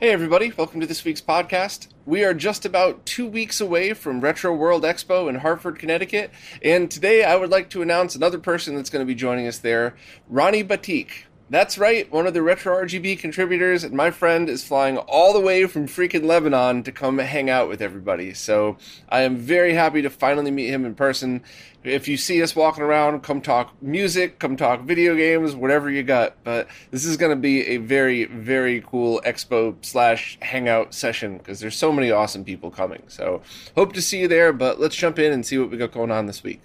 Hey, everybody, welcome to this week's podcast. We are just about two weeks away from Retro World Expo in Hartford, Connecticut, and today I would like to announce another person that's going to be joining us there Rany Batik. That's right, one of the Retro RGB contributors, and my friend is flying all the way from freaking Lebanon to come hang out with everybody. So I am very happy to finally meet him in person. If you see us walking around, come talk music, come talk video games, whatever you got. But this is going to be a very, very cool expo slash hangout session because there's so many awesome people coming. So hope to see you there, but let's jump in and see what we got going on this week.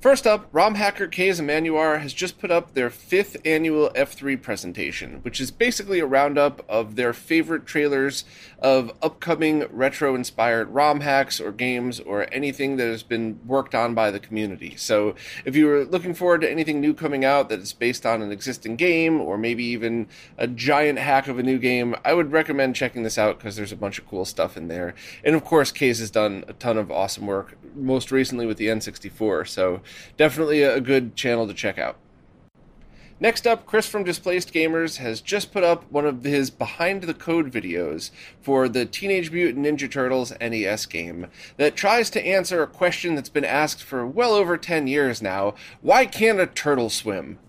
First up, ROM Hacker Kaze Emanuar has just put up their fifth annual F3 presentation, which is basically a roundup of their favorite trailers of upcoming retro inspired ROM hacks or games or anything that has been worked on by the community. So if you were looking forward to anything new coming out that is based on an existing game or maybe even a giant hack of a new game, I would recommend checking this out because there's a bunch of cool stuff in there. And of course, Kaze has done a ton of awesome work, most recently with the N64. So definitely a good channel to check out. Next up, Chris from Displaced Gamers has just put up one of his behind the code videos for the Teenage Mutant Ninja Turtles NES game that tries to answer a question that's been asked for well over 10 years now why can't a turtle swim?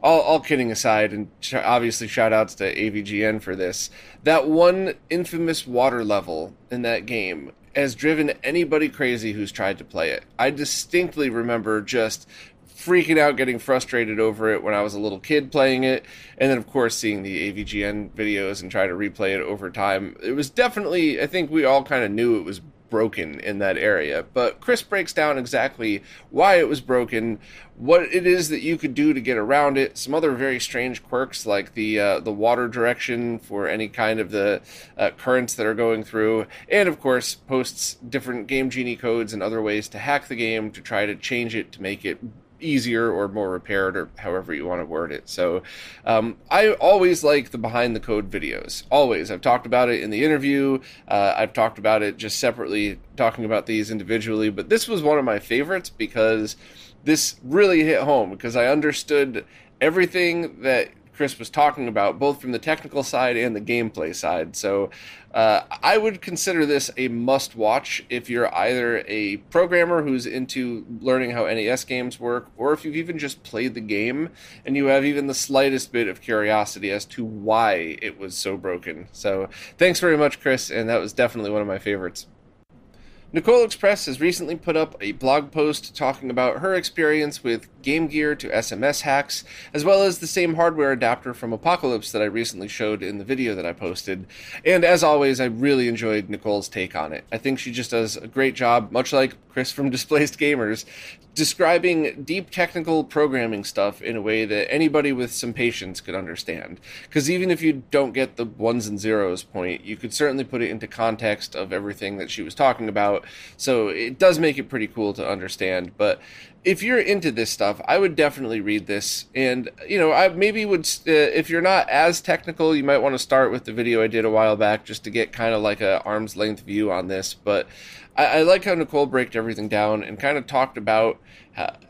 All, all kidding aside, and obviously shout outs to AVGN for this, that one infamous water level in that game has driven anybody crazy who's tried to play it. I distinctly remember just freaking out, getting frustrated over it when I was a little kid playing it, and then of course seeing the AVGN videos and try to replay it over time. It was definitely, I think we all kind of knew it was broken in that area. But Chris breaks down exactly why it was broken, what it is that you could do to get around it, some other very strange quirks like the uh, the water direction for any kind of the uh, currents that are going through, and of course posts different Game Genie codes and other ways to hack the game to try to change it to make it easier or more repaired or however you want to word it. So um, I always like the behind the code videos. Always. I've talked about it in the interview. Uh, I've talked about it just separately, talking about these individually. But this was one of my favorites because this really hit home because I understood everything that Chris was talking about, both from the technical side and the gameplay side. So uh, I would consider this a must watch if you're either a programmer who's into learning how NES games work, or if you've even just played the game and you have even the slightest bit of curiosity as to why it was so broken. So thanks very much, Chris, and that was definitely one of my favorites. Nicole Express has recently put up a blog post talking about her experience with Game Gear to SMS hacks, as well as the same hardware adapter from Apocalypse that I recently showed in the video that I posted. And as always, I really enjoyed Nicole's take on it. I think she just does a great job, much like Chris from Displaced Gamers, describing deep technical programming stuff in a way that anybody with some patience could understand. Because even if you don't get the ones and zeros point, you could certainly put it into context of everything that she was talking about. So it does make it pretty cool to understand. But if you're into this stuff, I would definitely read this. And you know, I maybe would uh, if you're not as technical, you might want to start with the video I did a while back just to get kind of like a arm's length view on this. But I, I like how Nicole broke everything down and kind of talked about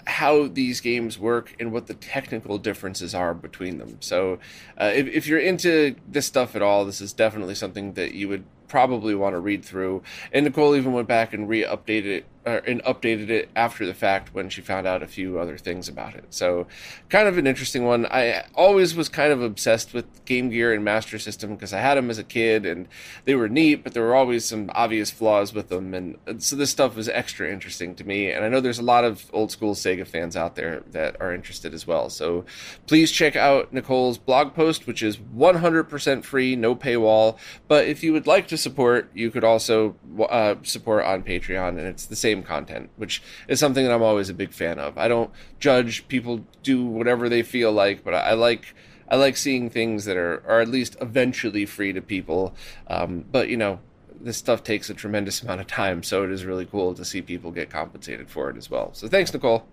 how these games work and what the technical differences are between them. So, uh, if, if you're into this stuff at all, this is definitely something that you would probably want to read through. And Nicole even went back and re-updated it and updated it after the fact when she found out a few other things about it. So, kind of an interesting one. I always was kind of obsessed with Game Gear and Master System because I had them as a kid and they were neat, but there were always some obvious flaws with them. And so this stuff was extra interesting to me. And I know there's a lot of old school Sega fans out there that are interested as well. So, please check out Nicole's blog post, which is 100% free, no paywall. But if you would like to support, you could also uh, support on Patreon, and it's the same content, which is something that I'm always a big fan of. I don't judge people do whatever they feel like, but I, like I like seeing things that are are at least eventually free to people. Um, but you know, this stuff takes a tremendous amount of time, so it is really cool to see people get compensated for it as well. So thanks, Nicole.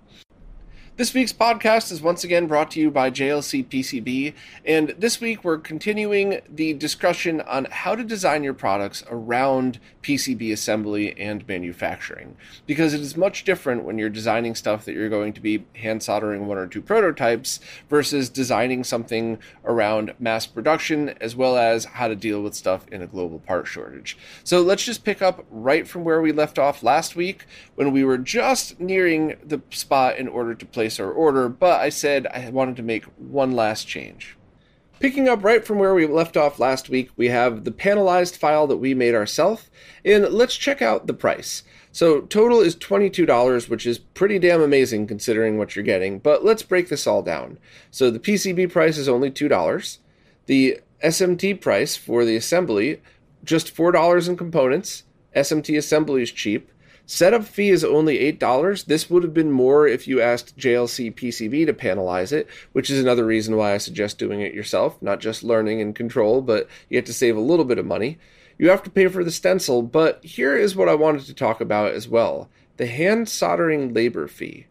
This week's podcast is once again brought to you by JLC PCB, and this week we're continuing the discussion on how to design your products around PCB assembly and manufacturing. Because it is much different when you're designing stuff that you're going to be hand soldering one or two prototypes versus designing something around mass production as well as how to deal with stuff in a global part shortage. So let's just pick up right from where we left off last week when we were just nearing the spot in order to play place our order, but I said I wanted to make one last change. Picking up right from where we left off last week, we have the panelized file that we made ourselves, and let's check out the price. So total is $22, which is pretty damn amazing considering what you're getting, but let's break this all down. So the PCB price is only $2. The SMT price for the assembly, just $4 in components. SMT assembly is cheap. Setup fee is only $8. This would have been more if you asked JLC PCB to panelize it, which is another reason why I suggest doing it yourself, not just learning and control, but you have to save a little bit of money. You have to pay for the stencil, but here is what I wanted to talk about as well the hand soldering labor fee.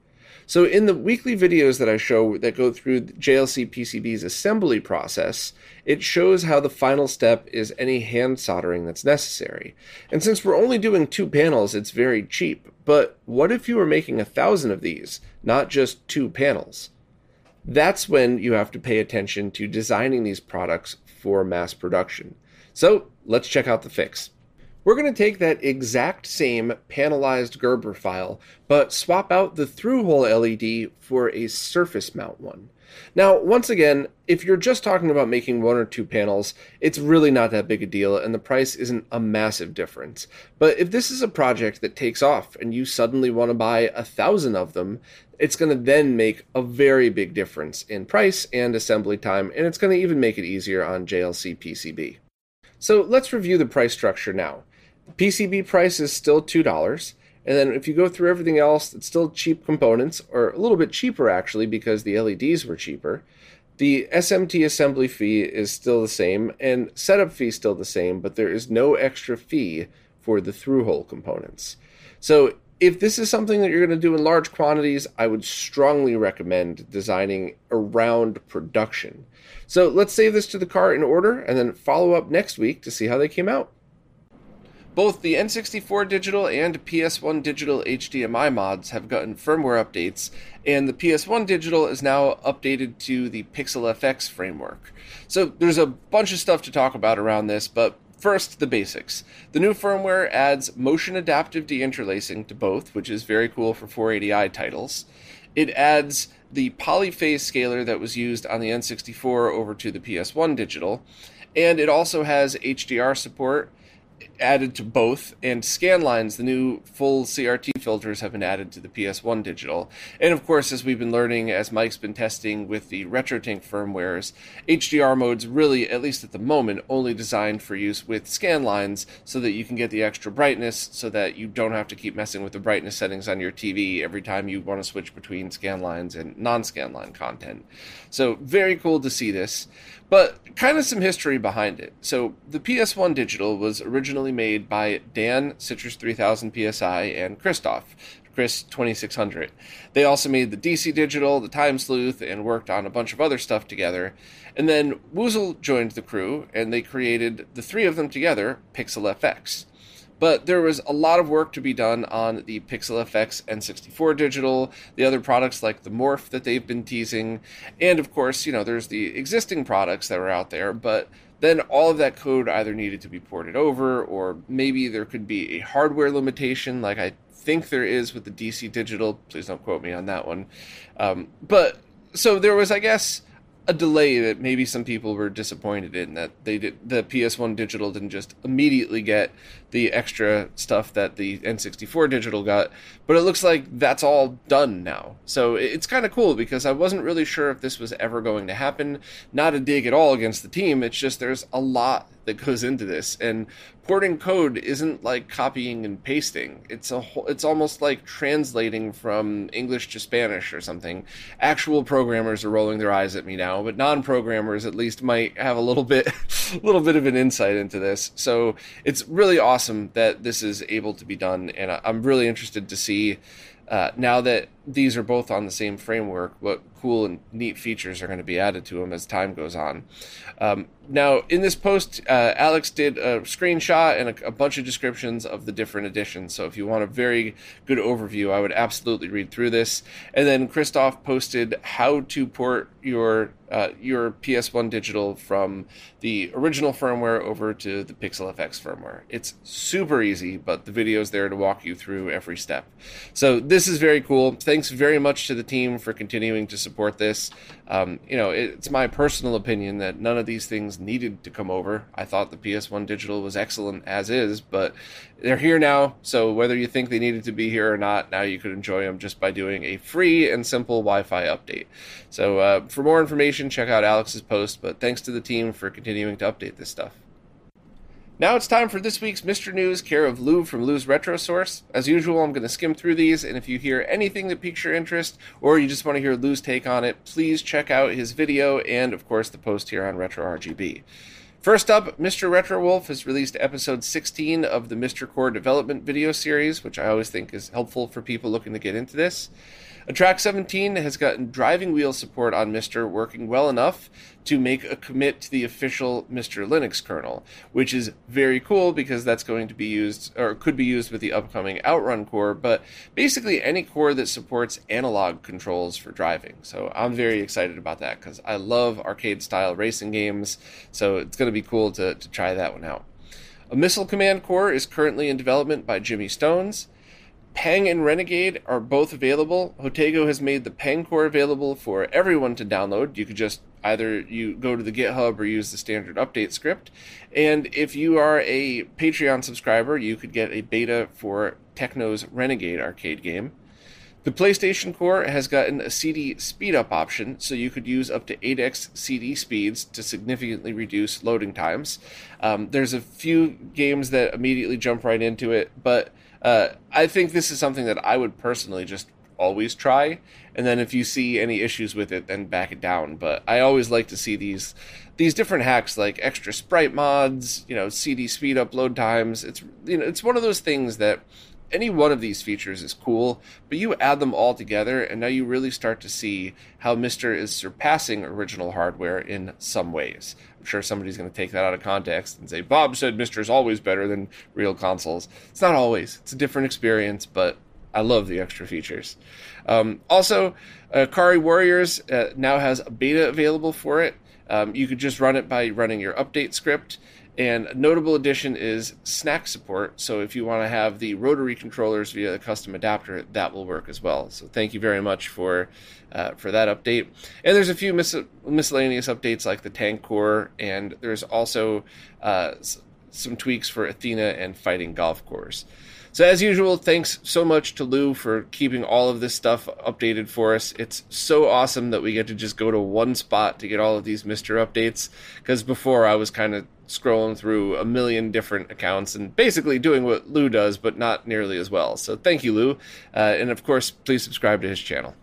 So, in the weekly videos that I show that go through JLC PCB's assembly process, it shows how the final step is any hand soldering that's necessary. And since we're only doing two panels, it's very cheap. But what if you were making a thousand of these, not just two panels? That's when you have to pay attention to designing these products for mass production. So, let's check out the fix. We're going to take that exact same panelized Gerber file, but swap out the through-hole LED for a surface mount one. Now, once again, if you're just talking about making one or two panels, it's really not that big a deal and the price isn't a massive difference. But if this is a project that takes off and you suddenly want to buy a thousand of them, it's going to then make a very big difference in price and assembly time, and it's going to even make it easier on JLC PCB. So let's review the price structure now. PCB price is still $2. And then if you go through everything else, it's still cheap components, or a little bit cheaper actually because the LEDs were cheaper. The SMT assembly fee is still the same, and setup fee still the same, but there is no extra fee for the through hole components. So if this is something that you're going to do in large quantities, I would strongly recommend designing around production. So let's save this to the car in order and then follow up next week to see how they came out. Both the N64 digital and PS1 digital HDMI mods have gotten firmware updates, and the PS1 digital is now updated to the PixelFX framework. So there's a bunch of stuff to talk about around this, but First, the basics. The new firmware adds motion adaptive deinterlacing to both, which is very cool for 480i titles. It adds the polyphase scaler that was used on the N64 over to the PS1 digital, and it also has HDR support added to both, and Scanlines, the new full CRT filters, have been added to the PS1 digital. And of course, as we've been learning, as Mike's been testing with the RetroTink firmwares, HDR mode's really, at least at the moment, only designed for use with Scanlines so that you can get the extra brightness so that you don't have to keep messing with the brightness settings on your TV every time you want to switch between Scanlines and non Scanline content. So, very cool to see this. But kind of some history behind it. So the PS1 digital was originally made by Dan Citrus 3000 PSI and Christoph Chris 2600. They also made the DC Digital, the Time Sleuth, and worked on a bunch of other stuff together. And then Woozle joined the crew, and they created the three of them together, Pixel FX. But there was a lot of work to be done on the Pixel FX N64 digital, the other products like the Morph that they've been teasing, and of course, you know, there's the existing products that are out there, but then all of that code either needed to be ported over or maybe there could be a hardware limitation like I think there is with the DC Digital. Please don't quote me on that one. Um, but so there was, I guess, a delay that maybe some people were disappointed in that they did the PS1 digital didn't just immediately get the extra stuff that the N64 digital got, but it looks like that's all done now. So it's kind of cool because I wasn't really sure if this was ever going to happen. Not a dig at all against the team, it's just there's a lot that goes into this and porting code isn't like copying and pasting it's a whole, it's almost like translating from english to spanish or something actual programmers are rolling their eyes at me now but non-programmers at least might have a little bit little bit of an insight into this. So it's really awesome that this is able to be done and i'm really interested to see uh, now that these are both on the same framework, what cool and neat features are going to be added to them as time goes on. Um, now, in this post, uh, Alex did a screenshot and a, a, bunch of descriptions of the different editions. So, if you want a very good overview, I would absolutely read through this. And then Christoph posted how to port your uh, your PS1 digital from the original firmware over to the Pixel FX firmware. It's super easy, but the video is there to walk you through every step. So, this is very cool thanks very much to the team for continuing to support this. Um, you know, it's my personal opinion that none of these things needed to come over. I thought the PS1 digital was excellent as is, but they're here now. So whether you think they needed to be here or not, now you could enjoy them just by doing a free and simple Wi-Fi update. So uh, for more information, check out Alex's post. But thanks to the team for continuing to update this stuff. Now it's time for this week's MiSTer News, care of Lu from Lu's Retro Source. As usual, I'm going to skim through these, and if you hear anything that piques your interest, or you just want to hear Lu's take on it, please check out his video and, of course, the post here on Retro RGB. First up, Mr. Retro Wolf has released episode 16 of the MiSTer Core development video series, which I always think is helpful for people looking to get into this. Atrac17 has gotten driving wheel support on MiSTer working well enough to make a commit to the official MiSTer Linux kernel, which is very cool because that's going to be used or could be used with the upcoming Outrun core, but basically any core that supports analog controls for driving. So I'm very excited about that because I love arcade style racing games, so it's going to be cool to, to try that one out. A missile command core is currently in development by Jimmy Stones. Pang and Renegade are both available. Jotego has made the Pang core available for everyone to download. You could just either you go to the GitHub or use the standard update script. And if you are a Patreon subscriber, you could get a beta for Techno's Renegade arcade game. The PlayStation Core has gotten a CD speed up option, so you could use up to 8x CD speeds to significantly reduce loading times. Um, there's a few games that immediately jump right into it, but uh, I think this is something that I would personally just always try. And then if you see any issues with it, then back it down. But I always like to see these these different hacks like extra sprite mods, you know, CD speed up load times. It's you know, it's one of those things that any one of these features is cool, but you add them all together, and now you really start to see how Mister is surpassing original hardware in some ways. I'm sure somebody's going to take that out of context and say, Bob said Mister is always better than real consoles. It's not always, it's a different experience, but I love the extra features. Um, also, uh, Kari Warriors uh, now has a beta available for it. Um, you could just run it by running your update script. And a notable addition is SNAC support. So if you want to have the rotary controllers via a custom adapter, that will work as well. So thank you very much for uh, for that update. And there's a few mis- miscellaneous updates like the tank core, and there's also uh, some tweaks for Athena and fighting golf cores. So, as usual, thanks so much to Lu for keeping all of this stuff updated for us. It's so awesome that we get to just go to one spot to get all of these MiSTer updates. Because before I was kind of scrolling through a million different accounts and basically doing what Lu does, but not nearly as well. So, thank you, Lu. Uh, and of course, please subscribe to his channel.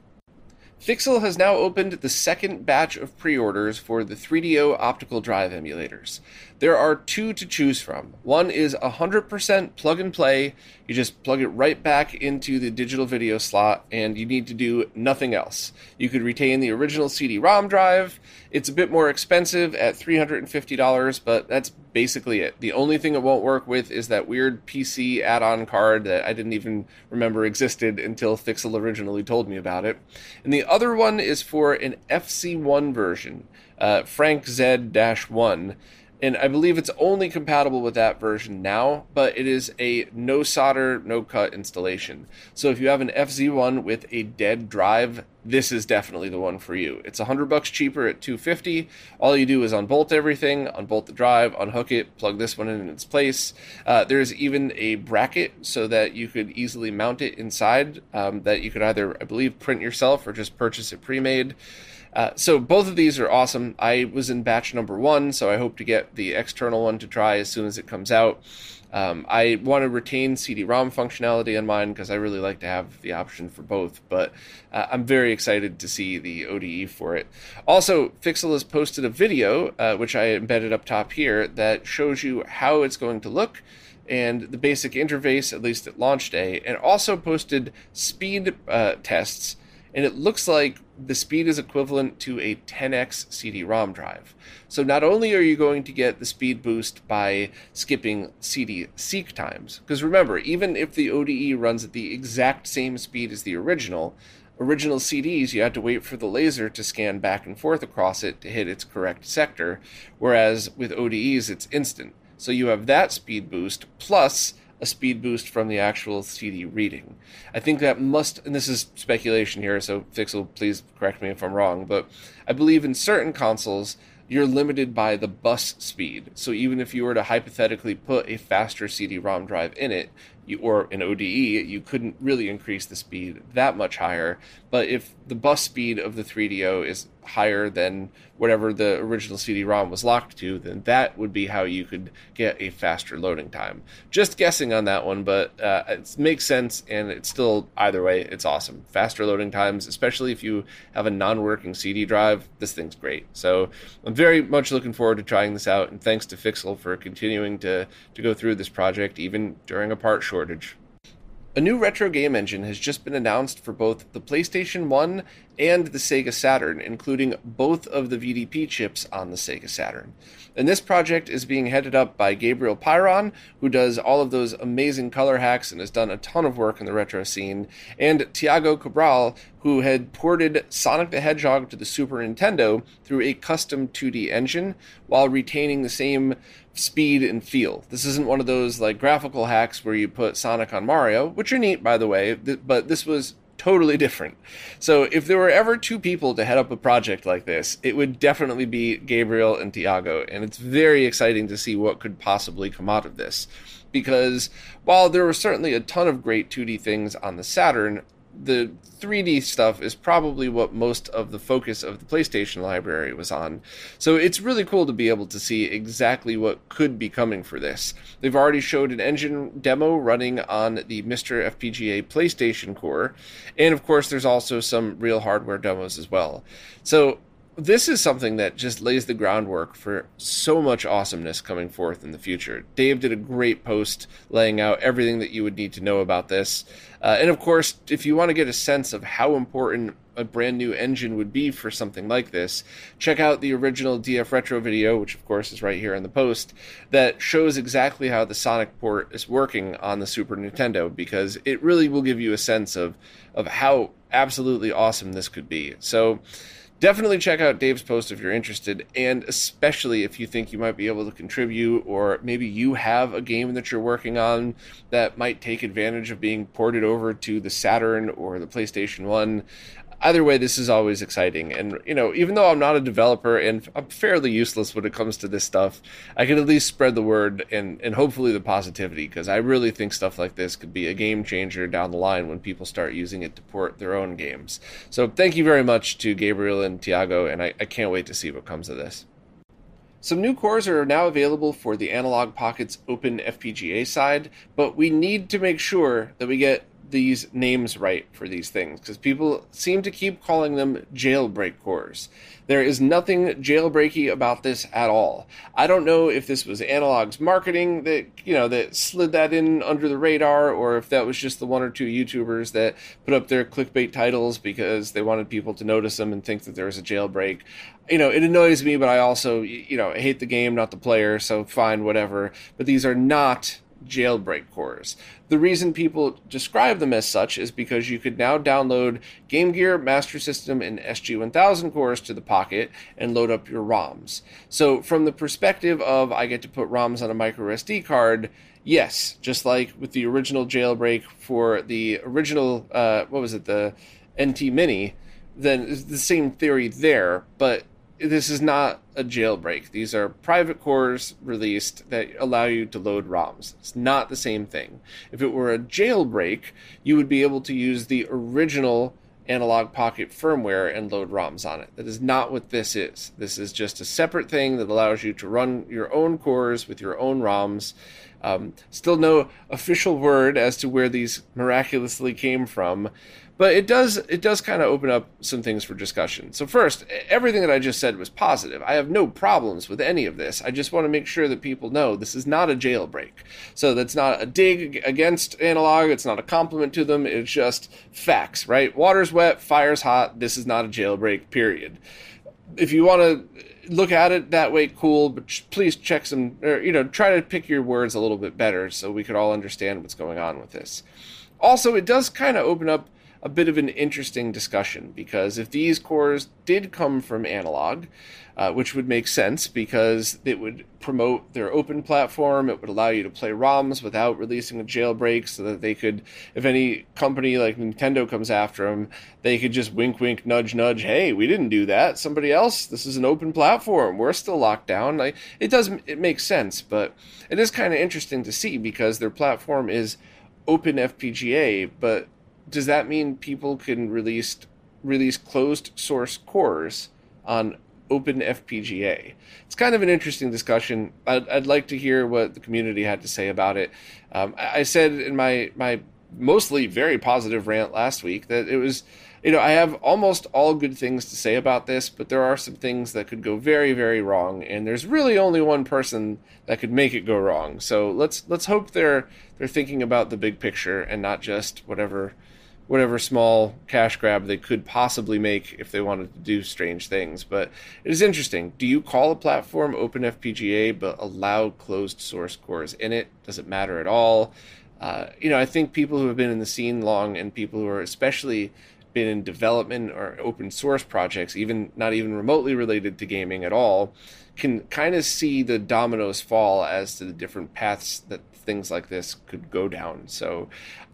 Fixel has now opened the second batch of pre orders for the 3DO optical drive emulators. There are two to choose from. One is 100% plug and play. You just plug it right back into the digital video slot, and you need to do nothing else. You could retain the original CD ROM drive. It's a bit more expensive at $350, but that's basically it. The only thing it won't work with is that weird PC add on card that I didn't even remember existed until Fixel originally told me about it. And the other one is for an FZ1 version, uh, Frank Z 1 and I believe it's only compatible with that version now, but it is a no solder, no cut installation. So if you have an FZ1 with a dead drive, this is definitely the one for you. It's 100 bucks cheaper at 250. All you do is unbolt everything, unbolt the drive, unhook it, plug this one in in its place. Uh, there's even a bracket so that you could easily mount it inside um, that you could either, I believe, print yourself or just purchase it pre-made. Uh, so both of these are awesome. I was in batch number one, so I hope to get the external one to try as soon as it comes out. Um, I want to retain CD-ROM functionality on mine because I really like to have the option for both. But uh, I'm very excited to see the ODE for it. Also, Fixel has posted a video, uh, which I embedded up top here, that shows you how it's going to look and the basic interface, at least at launch day, and also posted speed uh, tests and it looks like the speed is equivalent to a 10x CD-ROM drive. So not only are you going to get the speed boost by skipping CD seek times, because remember, even if the ODE runs at the exact same speed as the original, original CDs you had to wait for the laser to scan back and forth across it to hit its correct sector, whereas with ODEs it's instant. So you have that speed boost plus a speed boost from the actual CD reading. I think that must, and this is speculation here, so Fixel, please correct me if I'm wrong, but I believe in certain consoles, you're limited by the bus speed. So even if you were to hypothetically put a faster CD-ROM drive in it, you, or an ODE, you couldn't really increase the speed that much higher. But if the bus speed of the 3DO is higher than whatever the original CD-ROM was locked to, then that would be how you could get a faster loading time. Just guessing on that one, but uh, it makes sense, and it's still either way, it's awesome. Faster loading times, especially if you have a non-working CD drive, this thing's great. So I'm very much looking forward to trying this out, and thanks to Fixel for continuing to to go through this project even during a part shortage. A new retro game engine has just been announced for both the PlayStation 1 and the Sega Saturn, including both of the VDP chips on the Sega Saturn. And this project is being headed up by Gabriel Pyron, who does all of those amazing color hacks and has done a ton of work in the retro scene, and Tiago Cabral, who had ported Sonic the Hedgehog to the Super Nintendo through a custom 2D engine while retaining the same speed and feel. This isn't one of those like graphical hacks where you put Sonic on Mario, which are neat by the way, but this was totally different. So if there were ever two people to head up a project like this, it would definitely be Gabriel and Tiago, and it's very exciting to see what could possibly come out of this. Because while there were certainly a ton of great 2D things on the Saturn, the 3D stuff is probably what most of the focus of the PlayStation library was on. So it's really cool to be able to see exactly what could be coming for this. They've already showed an engine demo running on the MiSTer FPGA PlayStation core, and of course, there's also some real hardware demos as well. So this is something that just lays the groundwork for so much awesomeness coming forth in the future. Dave did a great post laying out everything that you would need to know about this. Uh, and of course, if you want to get a sense of how important a brand new engine would be for something like this, check out the original DF Retro video, which of course is right here in the post, that shows exactly how the Sonic port is working on the Super Nintendo, because it really will give you a sense of, of how absolutely awesome this could be. So, definitely check out Dave's post if you're interested, and especially if you think you might be able to contribute, or maybe you have a game that you're working on that might take advantage of being ported over to the Saturn or the PlayStation 1 either way, this is always exciting. And, you know, even though I'm not a developer and I'm fairly useless when it comes to this stuff, I can at least spread the word and, and hopefully the positivity because I really think stuff like this could be a game changer down the line when people start using it to port their own games. So thank you very much to Gabriel and Tiago, and I, I can't wait to see what comes of this. Some new cores are now available for the Analogue Pocket's Open FPGA side, but we need to make sure that we get these names right for these things because people seem to keep calling them jailbreak cores. There is nothing jailbreaky about this at all. I don't know if this was Analogue's marketing that you know that slid that in under the radar, or if that was just the one or two YouTubers that put up their clickbait titles because they wanted people to notice them and think that there was a jailbreak. You know, it annoys me, but I also you know hate the game, not the player. So fine, whatever. But these are not jailbreak cores. The reason people describe them as such is because you could now download Game Gear, Master System, and SG1000 cores to the Pocket and load up your ROMs. So, from the perspective of I get to put ROMs on a micro SD card, yes, just like with the original jailbreak for the original, uh, what was it, the NT Mini, then the same theory there, but this is not a jailbreak. These are private cores released that allow you to load ROMs. It's not the same thing. If it were a jailbreak, you would be able to use the original Analogue Pocket firmware and load ROMs on it. That is not what this is. This is just a separate thing that allows you to run your own cores with your own ROMs. Um, still no official word as to where these miraculously came from, but it does it does kind of open up some things for discussion. So first, everything that I just said was positive. I have no problems with any of this. I just want to make sure that people know this is not a jailbreak. So that's not a dig against Analogue. It's not a compliment to them. It's just facts, right? Water's wet, fire's hot. This is not a jailbreak. Period. If you want to look at it that way, cool. But please check some, or you know, try to pick your words a little bit better so we could all understand what's going on with this. Also, it does kind of open up a bit of an interesting discussion because if these cores did come from Analogue, uh, which would make sense because it would promote their open platform, it would allow you to play ROMs without releasing a jailbreak so that they could, if any company like Nintendo comes after them, they could just wink, wink, nudge, nudge, hey, we didn't do that. Somebody else, this is an open platform. We're still locked down. Like, it does, it makes sense, but it is kind of interesting to see because their platform is open FPGA, but does that mean people can release release closed source cores on open FPGA? It's kind of an interesting discussion. I'd, I'd like to hear what the community had to say about it. Um, I, I said in my my mostly very positive rant last week that it was you know, I have almost all good things to say about this, but there are some things that could go very, very wrong, and there's really only one person that could make it go wrong. So let's let's hope they're they're thinking about the big picture and not just whatever whatever small cash grab they could possibly make if they wanted to do strange things. But it is interesting. Do you call a platform open FPGA but allow closed source cores in it? Does it matter at all? Uh, you know, I think people who have been in the scene long and people who are especially been in development or open source projects, even not even remotely related to gaming at all, can kind of see the dominoes fall as to the different paths that things like this could go down. So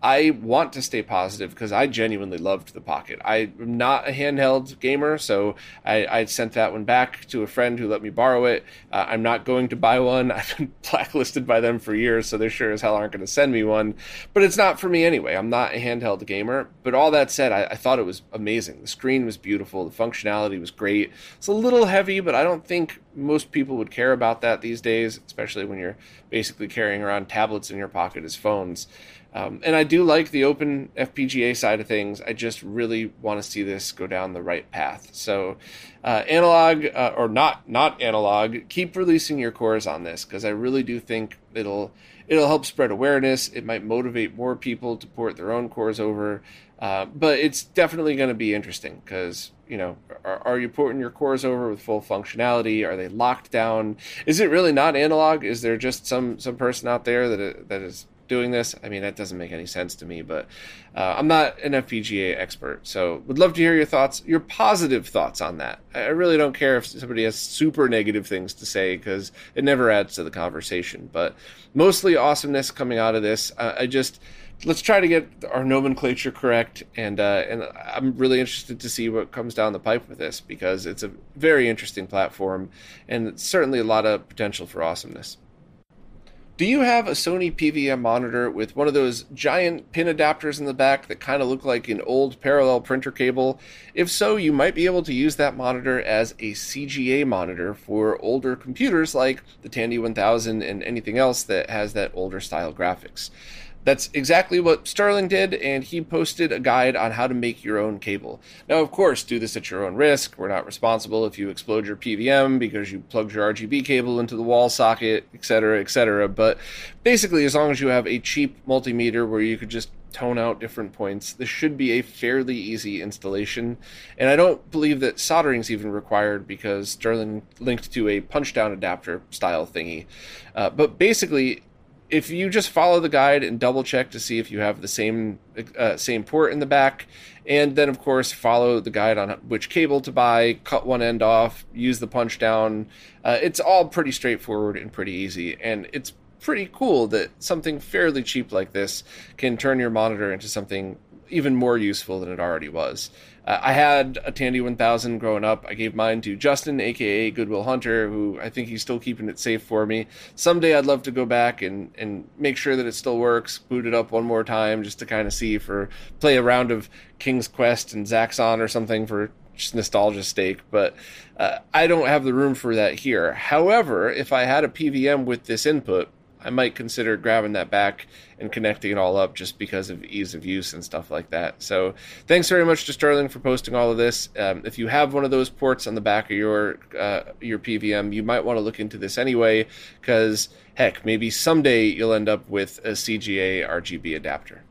I want to stay positive because I genuinely loved the Pocket. I'm not a handheld gamer, so I, I, sent that one back to a friend who let me borrow it. Uh, I'm not going to buy one. I've been blacklisted by them for years, so they sure as hell aren't going to send me one. But it's not for me anyway. I'm not a handheld gamer. But all that said, I, I thought it was amazing. The screen was beautiful. The functionality was great. It's a little heavy, but I don't think most people would care about that these days, especially when you're basically carrying around tablets in your pocket as phones. Um, and I do like the open FPGA side of things. I just really want to see this go down the right path. So, uh, Analogue uh, or not not Analogue, keep releasing your cores on this because I really do think it'll it'll help spread awareness. It might motivate more people to port their own cores over. Uh, but it's definitely going to be interesting because you know are, are, you porting your cores over with full functionality? Are they locked down? Is it really not Analogue? Is there just some some person out there that that is doing this? I mean that doesn't make any sense to me but uh, i'm not an fpga expert so would love to hear your thoughts your positive thoughts on that. I really don't care if somebody has super negative things to say because it never adds to the conversation but mostly awesomeness coming out of this. Uh, i just let's try to get our nomenclature correct and uh, and I'm really interested to see what comes down the pipe with this because it's a very interesting platform and certainly a lot of potential for awesomeness. Do you have a Sony PVM monitor with one of those giant pin adapters in the back that kind of look like an old parallel printer cable? If so, you might be able to use that monitor as a CGA monitor for older computers like the Tandy 1000 and anything else that has that older style graphics. That's exactly what Sterling did, and he posted a guide on how to make your own cable. Now, of course, do this at your own risk. We're not responsible if you explode your PVM because you plugged your RGB cable into the wall socket, etc., etc. But basically, as long as you have a cheap multimeter where you could just tone out different points. This should be a fairly easy installation, and I don't believe that soldering is even required because Sterling linked to a punch down adapter style thingy. Uh, but basically, if you just follow the guide and double check to see if you have the same uh, same port in the back, and then of course follow the guide on which cable to buy, cut one end off, use the punch down. Uh, it's all pretty straightforward and pretty easy, and it's pretty cool that something fairly cheap like this can turn your monitor into something even more useful than it already was. Uh, I had a Tandy 1000 growing up. I gave mine to Justin, aka Goodwill Hunter, who I think he's still keeping it safe for me. Someday I'd love to go back and, and make sure that it still works, boot it up one more time just to kind of see for play a round of King's Quest and Zaxxon or something for just nostalgia's sake. But uh, I don't have the room for that here. However, if I had a PVM with this input, I might consider grabbing that back and connecting it all up just because of ease of use and stuff like that. So thanks very much to Sterling for posting all of this. Um, if you have one of those ports on the back of your uh, your PVM, you might want to look into this anyway because heck, maybe someday you'll end up with a CGA RGB adapter.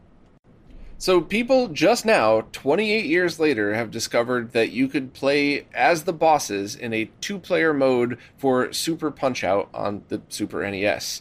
So, people just now, 28 years later, have discovered that you could play as the bosses in a two player mode for Super Punch Out on the Super NES.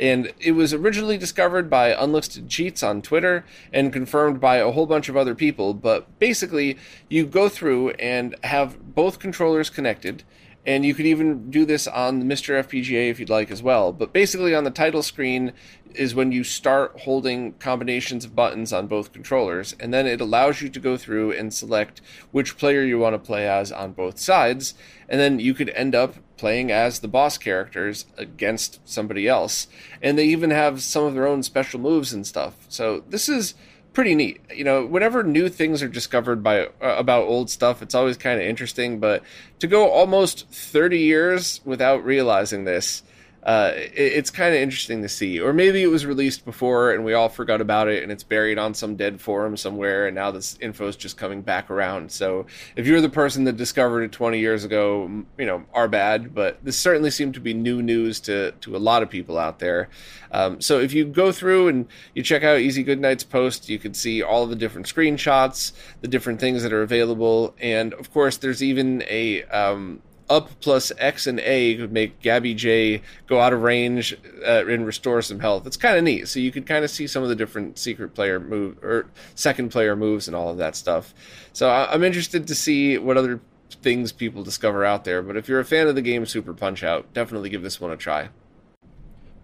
And it was originally discovered by Unlisted Cheats on Twitter and confirmed by a whole bunch of other people. But basically, you go through and have both controllers connected. And you could even do this on the Mr. FPGA if you'd like as well. But basically, on the title screen is when you start holding combinations of buttons on both controllers. And then it allows you to go through and select which player you want to play as on both sides. And then you could end up playing as the boss characters against somebody else. And they even have some of their own special moves and stuff. So this is pretty neat. You know, whenever new things are discovered by uh, about old stuff, it's always kind of interesting, but to go almost 30 years without realizing this uh, it, it's kind of interesting to see. Or maybe it was released before and we all forgot about it and it's buried on some dead forum somewhere and now this info is just coming back around. So if you're the person that discovered it 20 years ago, you know, are bad, but this certainly seemed to be new news to, to a lot of people out there. Um, so if you go through and you check out Easy Goodnight's post, you can see all the different screenshots, the different things that are available. And of course, there's even a, um, up plus X and A could make Gabby Jay go out of range uh, and restore some health. It's kind of neat. So you could kind of see some of the different secret player move or second player moves and all of that stuff. So I'm interested to see what other things people discover out there. But if you're a fan of the game Super Punch Out, definitely give this one a try.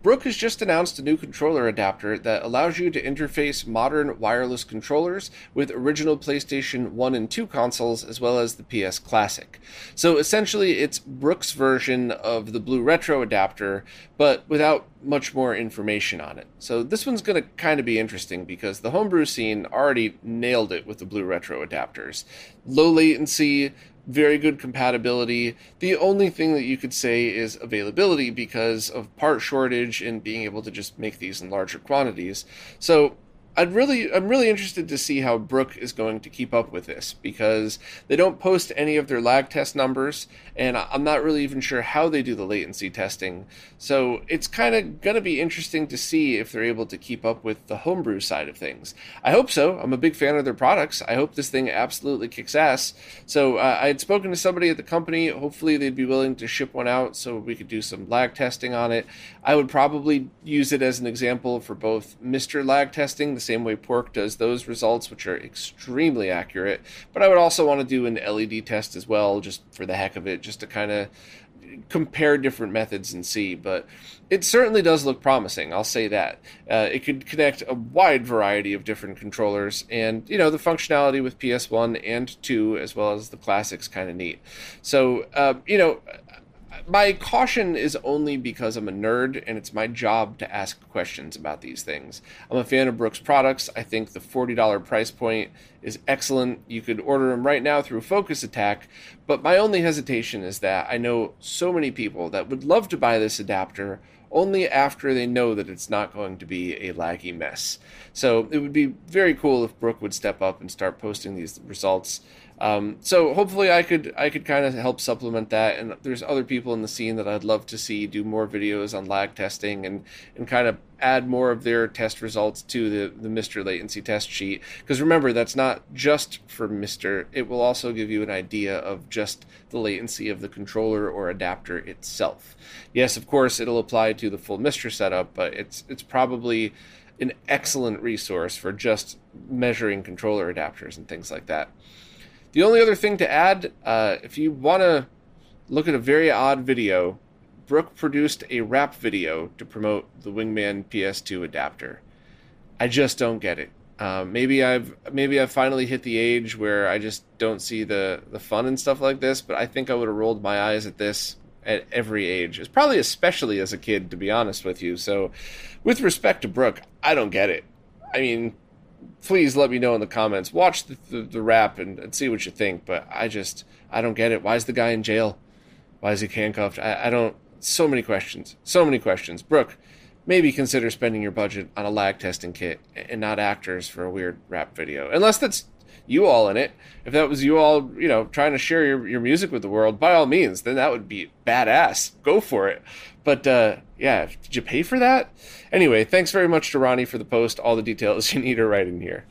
Brook has just announced a new controller adapter that allows you to interface modern wireless controllers with original PlayStation 1 and 2 consoles as well as the PS Classic. So essentially, it's Brook's version of the Blue Retro adapter, but without much more information on it. So this one's going to kind of be interesting because the homebrew scene already nailed it with the Blue Retro adapters. Low latency, very good compatibility. The only thing that you could say is availability because of part shortage and being able to just make these in larger quantities. So I'd really, I'm really interested to see how Brook is going to keep up with this because they don't post any of their lag test numbers, and I'm not really even sure how they do the latency testing. So it's kind of going to be interesting to see if they're able to keep up with the homebrew side of things. I hope so. I'm a big fan of their products. I hope this thing absolutely kicks ass. So uh, I had spoken to somebody at the company. Hopefully, they'd be willing to ship one out so we could do some lag testing on it. I would probably use it as an example for both MiSTer Lag testing, same way Pork does those results, which are extremely accurate. But I would also want to do an LED test as well, just for the heck of it, just to kind of compare different methods and see. But it certainly does look promising. I'll say that. Uh, it could connect a wide variety of different controllers, and you know the functionality with PS1 and 2, as well as the classics, kind of neat. So uh, you know my caution is only because I'm a nerd and it's my job to ask questions about these things. I'm a fan of Brooks products. I think the $40 price point is excellent. You could order them right now through Focus Attack, but my only hesitation is that I know so many people that would love to buy this adapter only after they know that it's not going to be a laggy mess. So it would be very cool if Brook would step up and start posting these results um, so hopefully I could I could kind of help supplement that. And there's other people in the scene that I'd love to see do more videos on lag testing and and kind of add more of their test results to the the MiSTer latency test sheet. Because remember, that's not just for MiSTer. It will also give you an idea of just the latency of the controller or adapter itself. Yes, of course, it'll apply to the full MiSTer setup, but it's it's probably an excellent resource for just measuring controller adapters and things like that. The only other thing to add, uh, if you want to look at a very odd video, Brook produced a rap video to promote the Wingman PS2 adapter. I just don't get it. Uh, maybe I've maybe I've finally hit the age where I just don't see the the fun and stuff like this. But I think I would have rolled my eyes at this at every age. It's probably especially as a kid, to be honest with you. So, with respect to Brook, I don't get it. I mean, please let me know in the comments. Watch the, the, the rap and, and, see what you think. But I just, I don't get it. Why is the guy in jail? Why is he handcuffed? I, I don't, so many questions. So many questions. Brook, maybe consider spending your budget on a lag testing kit and not actors for a weird rap video. Unless that's you all in it. If that was you all, you know, trying to share your, your music with the world, by all means, then that would be badass. Go for it. But uh, yeah, did you pay for that? Anyway, thanks very much to Rany for the post. All the details you need are right in here.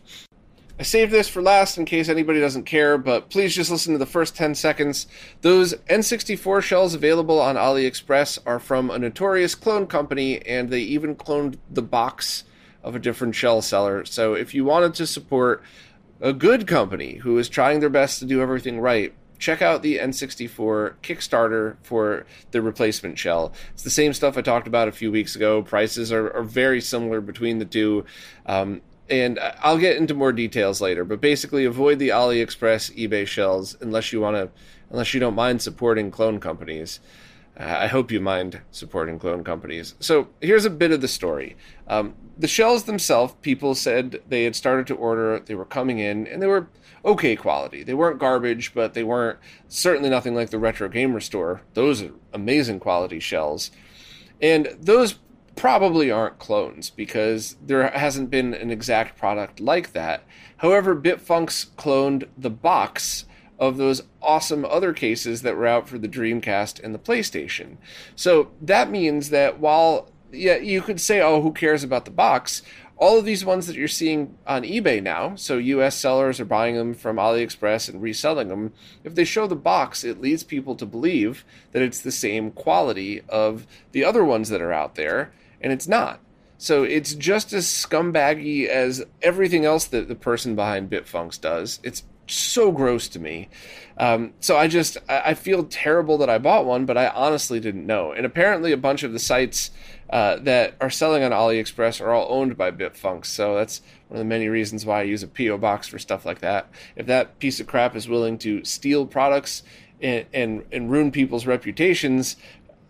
I saved this for last in case anybody doesn't care, but please just listen to the first 10 seconds. Those N64 shells available on AliExpress are from a notorious clone company, and they even cloned the box of a different shell seller. So if you wanted to support a good company who is trying their best to do everything right, check out the N64 Kickstarter for the replacement shell. It's the same stuff I talked about a few weeks ago. Prices are, are very similar between the two. Um, and I'll get into more details later, but basically avoid the AliExpress eBay shells unless you want to, unless you don't mind supporting clone companies. Uh, I hope you mind supporting clone companies. So here's a bit of the story. Um, the shells themselves, people said they had started to order, they were coming in, and they were okay quality. They weren't garbage, but they weren't certainly nothing like the Retro Gamer Store. Those are amazing quality shells. And those probably aren't clones because there hasn't been an exact product like that. However, Bitfunx cloned the box of those awesome other cases that were out for the Dreamcast and the PlayStation. So that means that while yeah, you could say, oh, who cares about the box? All of these ones that you're seeing on eBay now, so US sellers are buying them from AliExpress and reselling them, if they show the box, it leads people to believe that it's the same quality of the other ones that are out there, and it's not. So it's just as scumbaggy as everything else that the person behind Bitfunx does. It's so gross to me. Um, so I just I feel terrible that I bought one, but I honestly didn't know. And apparently, a bunch of the sites uh, that are selling on AliExpress are all owned by Bitfunx. So that's one of the many reasons why I use a PO box for stuff like that. If that piece of crap is willing to steal products and and, and ruin people's reputations,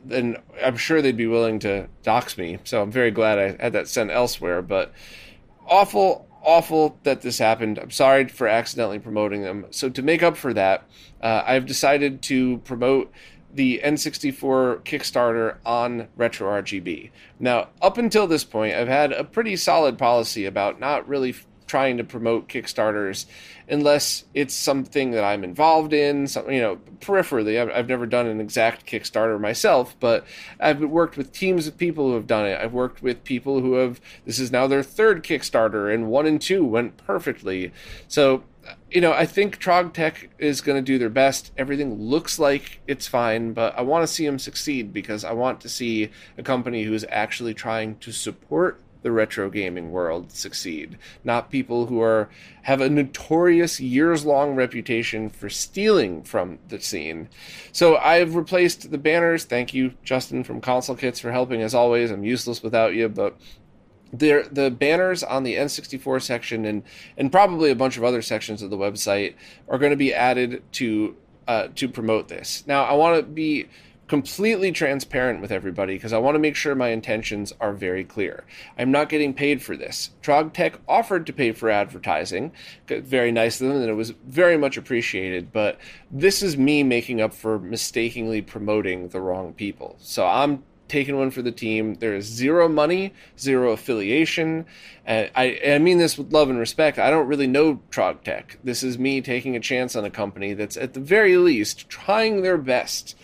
then I'm sure they'd be willing to dox me. So I'm very glad I had that sent elsewhere. But awful, awful that this happened. I'm sorry for accidentally promoting them. So to make up for that, uh, I've decided to promote the N64 Kickstarter on RetroRGB. Now, up until this point, I've had a pretty solid policy about not really trying to promote Kickstarters unless it's something that I'm involved in, some, you know, peripherally. I've, I've, never done an exact Kickstarter myself, but I've worked with teams of people who have done it. I've worked with people who have, this is now their third Kickstarter, and one and two went perfectly. So, you know, I think TrogTech is going to do their best. Everything looks like it's fine, but I want to see them succeed because I want to see a company who is actually trying to support the retro gaming world succeed, not people who are have a notorious years long reputation for stealing from the scene. So I've replaced the banners. Thank you, Justin from Console Kits, for helping as always. I'm useless without you, but the the banners on the N64 section and and probably a bunch of other sections of the website are going to be added to uh, to promote this. Now I want to be completely transparent with everybody because I want to make sure my intentions are very clear. I'm not getting paid for this. TrogTech offered to pay for advertising, very nice of them, and it was very much appreciated. But this is me making up for mistakenly promoting the wrong people. So I'm taken one for the team. There is zero money, zero affiliation. And I, I mean this with love and respect. I don't really know TrogTech. This is me taking a chance on a company that's at the very least trying their best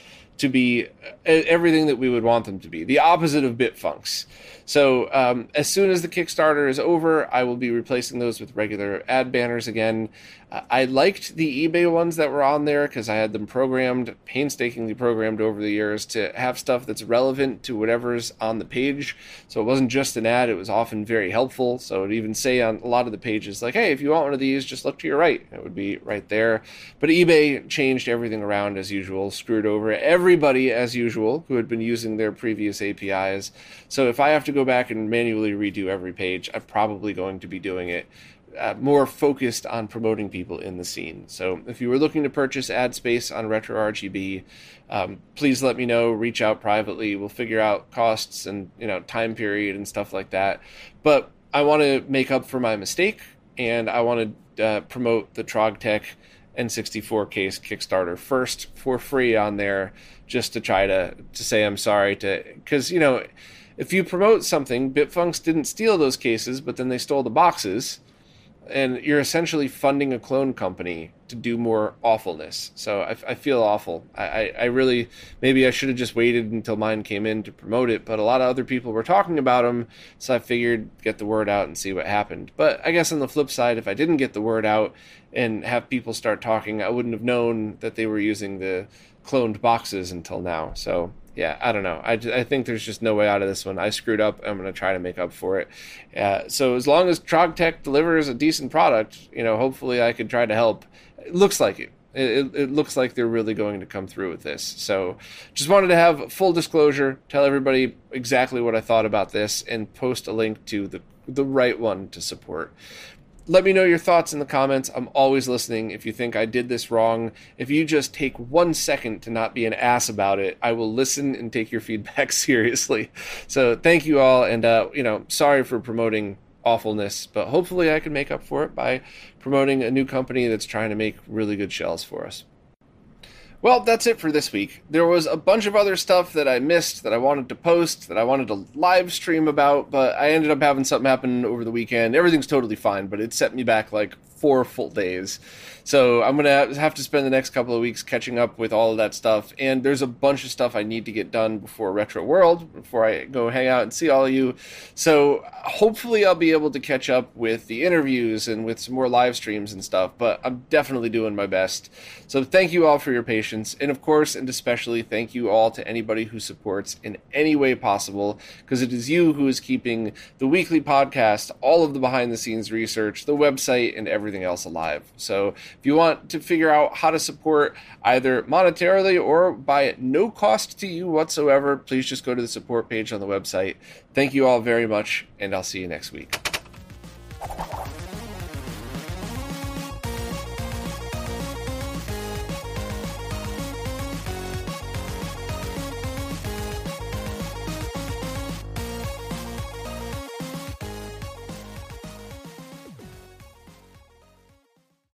to be uh, everything that we would want them to be, the opposite of Bitfunx. So um, as soon as the Kickstarter is over, I will be replacing those with regular ad banners again. Uh, I liked the eBay ones that were on there because I had them programmed, painstakingly programmed over the years to have stuff that's relevant to whatever's on the page. So it wasn't just an ad; it was often very helpful. So it even say on a lot of the pages, like, "Hey, if you want one of these, just look to your right." It would be right there. But eBay changed everything around as usual, screwed over everybody as usual who had been using their previous APIs. So if I have to go back and manually redo every page, I'm probably going to be doing it uh, more focused on promoting people in the scene. So if you were looking to purchase ad space on Retro RGB, um, please let me know. Reach out privately. We'll figure out costs and you know time period and stuff like that. But I want to make up for my mistake, and I want to uh, promote the TrogTech N64 case Kickstarter first for free on there, just to try to to say I'm sorry to because you know if you promote something, Bitfunx didn't steal those cases, but then they stole the boxes and you're essentially funding a clone company to do more awfulness. So I, I feel awful. I, I, I, really maybe I should have just waited until mine came in to promote it, but a lot of other people were talking about them, so I figured get the word out and see what happened. But I guess on the flip side, if I didn't get the word out and have people start talking, I wouldn't have known that they were using the cloned boxes until now. So yeah, I don't know. I, I think there's just no way out of this one. I screwed up. I'm going to try to make up for it. Uh, so as long as TrogTech delivers a decent product, you know, hopefully I can try to help. It looks like it. It, it looks like they're really going to come through with this. So just wanted to have full disclosure, tell everybody exactly what I thought about this, and post a link to the the right one to support let me know your thoughts in the comments. I'm always listening. If you think I did this wrong, if you just take one second to not be an ass about it, I will listen and take your feedback seriously. So thank you all, and uh, you know, sorry for promoting awfulness, but hopefully I can make up for it by promoting a new company that's trying to make really good shells for us. Well, that's it for this week. There was a bunch of other stuff that I missed that I wanted to post, that I wanted to live stream about, but I ended up having something happen over the weekend. Everything's totally fine, but it set me back like four full days. So I'm gonna have to spend the next couple of weeks catching up with all of that stuff. And there's a bunch of stuff I need to get done before Retro World, before I go hang out and see all of you. So hopefully I'll be able to catch up with the interviews and with some more live streams and stuff. But I'm definitely doing my best. So thank you all for your patience, and of course, and especially thank you all to anybody who supports in any way possible, because it is you who is keeping the weekly podcast, all of the behind the scenes research, the website, and everything else alive. So if you want to figure out how to support either monetarily or by no cost to you whatsoever, please just go to the support page on the website. Thank you all very much, and I'll see you next week.